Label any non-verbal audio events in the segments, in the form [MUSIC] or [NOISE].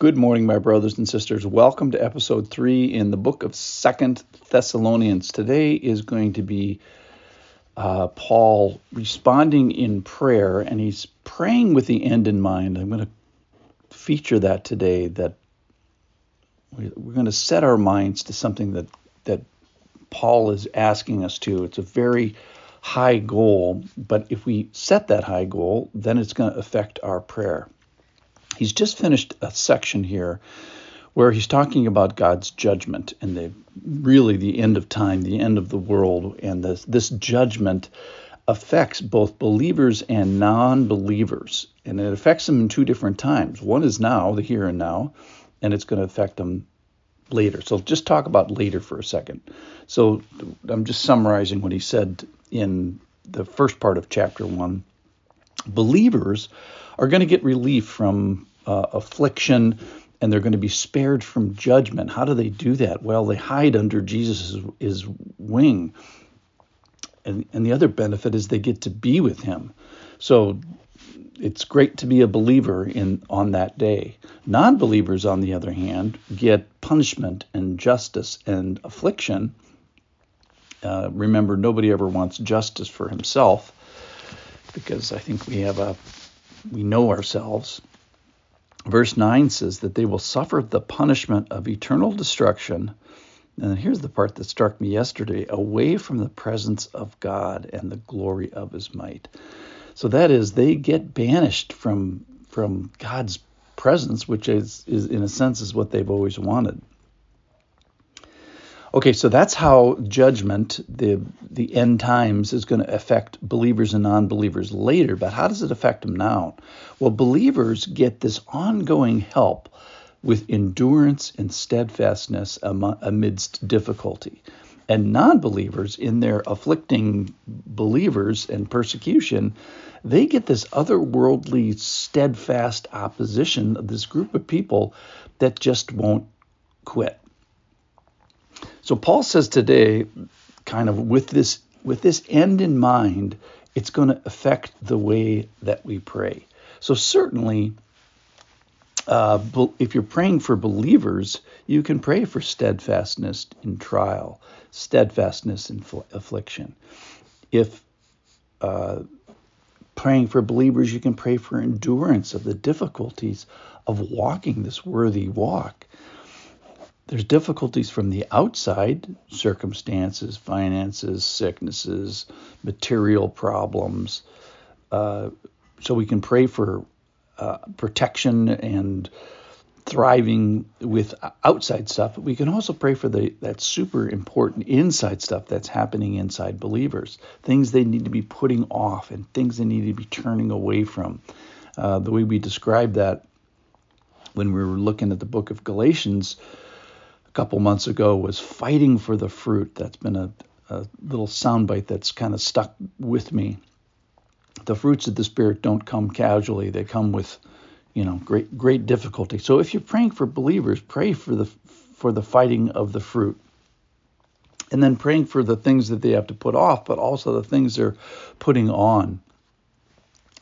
Good morning, my brothers and sisters. Welcome to episode three in the book of Second Thessalonians. Today is going to be uh, Paul responding in prayer, and he's praying with the end in mind. I'm going to feature that today. That we're going to set our minds to something that that Paul is asking us to. It's a very high goal, but if we set that high goal, then it's going to affect our prayer. He's just finished a section here where he's talking about God's judgment and the really the end of time, the end of the world, and this this judgment affects both believers and non-believers, and it affects them in two different times. One is now, the here and now, and it's going to affect them later. So just talk about later for a second. So I'm just summarizing what he said in the first part of chapter one. Believers are going to get relief from uh, affliction and they're going to be spared from judgment. How do they do that? Well, they hide under Jesus' his wing. And, and the other benefit is they get to be with him. So it's great to be a believer in on that day. Non-believers, on the other hand, get punishment and justice and affliction. Uh, remember, nobody ever wants justice for himself, because I think we have a we know ourselves. Verse 9 says that they will suffer the punishment of eternal destruction. And here's the part that struck me yesterday away from the presence of God and the glory of his might. So that is, they get banished from, from God's presence, which is, is, in a sense, is what they've always wanted. Okay, so that's how judgment, the the end times, is going to affect believers and non-believers later. But how does it affect them now? Well, believers get this ongoing help with endurance and steadfastness amidst difficulty. And non believers, in their afflicting believers and persecution, they get this otherworldly, steadfast opposition of this group of people that just won't quit. So Paul says today, kind of with this with this end in mind, it's going to affect the way that we pray. So certainly, uh, if you're praying for believers, you can pray for steadfastness in trial, steadfastness in affliction. If uh, praying for believers, you can pray for endurance of the difficulties of walking this worthy walk there's difficulties from the outside circumstances, finances, sicknesses, material problems. Uh, so we can pray for uh, protection and thriving with outside stuff, but we can also pray for the that super important inside stuff that's happening inside believers, things they need to be putting off and things they need to be turning away from. Uh, the way we describe that when we were looking at the book of Galatians, couple months ago was fighting for the fruit. That's been a, a little soundbite that's kind of stuck with me. The fruits of the spirit don't come casually; they come with, you know, great great difficulty. So if you're praying for believers, pray for the for the fighting of the fruit, and then praying for the things that they have to put off, but also the things they're putting on.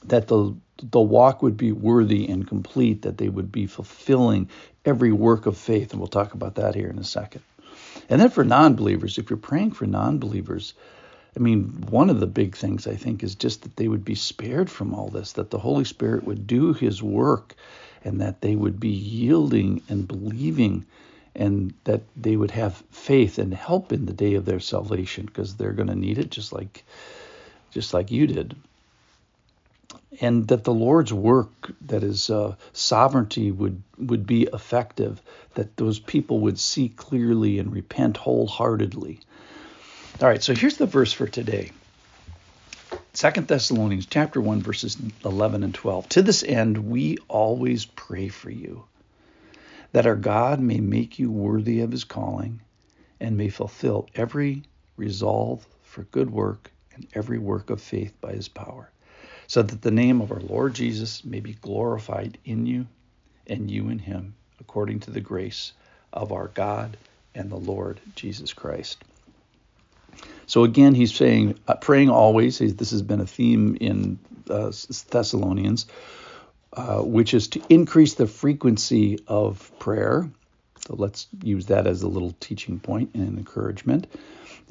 That the the walk would be worthy and complete, that they would be fulfilling every work of faith. And we'll talk about that here in a second. And then for non believers, if you're praying for non believers, I mean, one of the big things I think is just that they would be spared from all this, that the Holy Spirit would do His work, and that they would be yielding and believing, and that they would have faith and help in the day of their salvation, because they're going to need it just like, just like you did and that the Lord's work, that His uh, sovereignty, would would be effective. That those people would see clearly and repent wholeheartedly. All right, so here's the verse for today. Second Thessalonians chapter 1 verses 11 and 12. To this end we always pray for you that our God may make you worthy of his calling and may fulfill every resolve for good work and every work of faith by his power so that the name of our Lord Jesus may be glorified in you and you in him, according to the grace of our God and the Lord Jesus Christ. So again, he's saying, uh, praying always. This has been a theme in uh, Thessalonians. uh, which is to increase the frequency of prayer. So let's use that as a little teaching point and encouragement.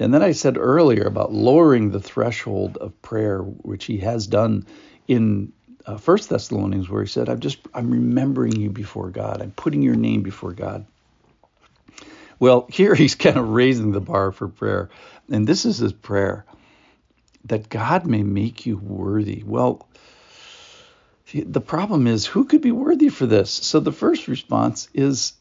And then I said earlier about lowering the threshold of prayer, which he has done in uh, First Thessalonians, where he said, "I'm just I'm remembering you before God. I'm putting your name before God." Well, [LAUGHS] here he's kind of raising the bar for prayer, and this is his prayer that God may make you worthy. Well, the problem is who could be worthy for this? So the first response is,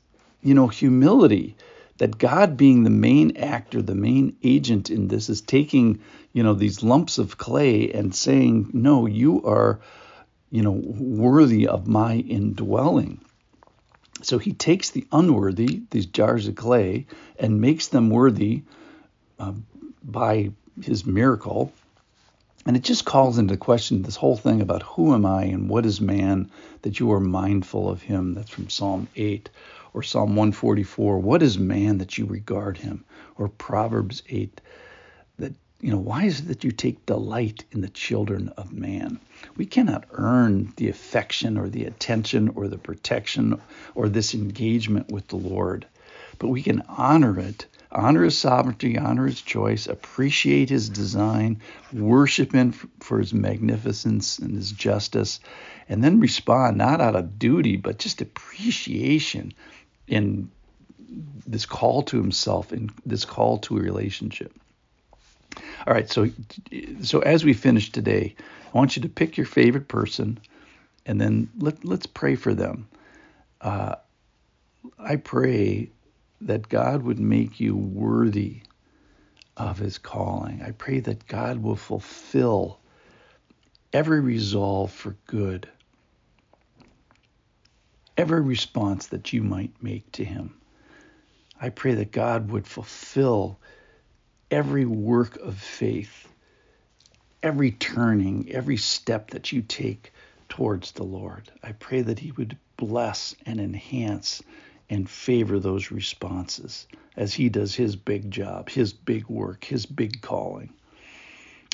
you know, humility. That God being the main actor, the main agent in this, is taking, you know, these lumps of clay and saying, no, you are, you know, worthy of my indwelling. So he takes the unworthy, these jars of clay, and makes them worthy uh, by his miracle and it just calls into question this whole thing about who am I and what is man that you are mindful of him. That's from Psalm 8 or Psalm 144. What is man that you regard him? Or Proverbs 8 that, you know, why is it that you take delight in the children of man? We cannot earn the affection or the attention or the protection or this engagement with the Lord, but we can honor it honor his sovereignty, honor his choice, appreciate his design, worship him for his magnificence and his justice, and then respond not out of duty, but just appreciation in this call to himself and this call to a relationship. All right, so so as we finish today, I want you to pick your favorite person, and then let let's pray for them. Uh, I pray that God would make you worthy of his calling. I pray that God will fulfill every resolve for good, every response that you might make to him. I pray that God would fulfill every work of faith, every turning, every step that you take towards the Lord. I pray that he would bless and enhance and favor those responses as he does his big job, his big work, his big calling.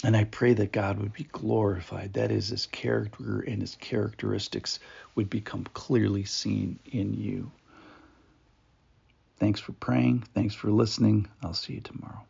And I pray that God would be glorified. That is, his character and his characteristics would become clearly seen in you. Thanks for praying. Thanks for listening. I'll see you tomorrow.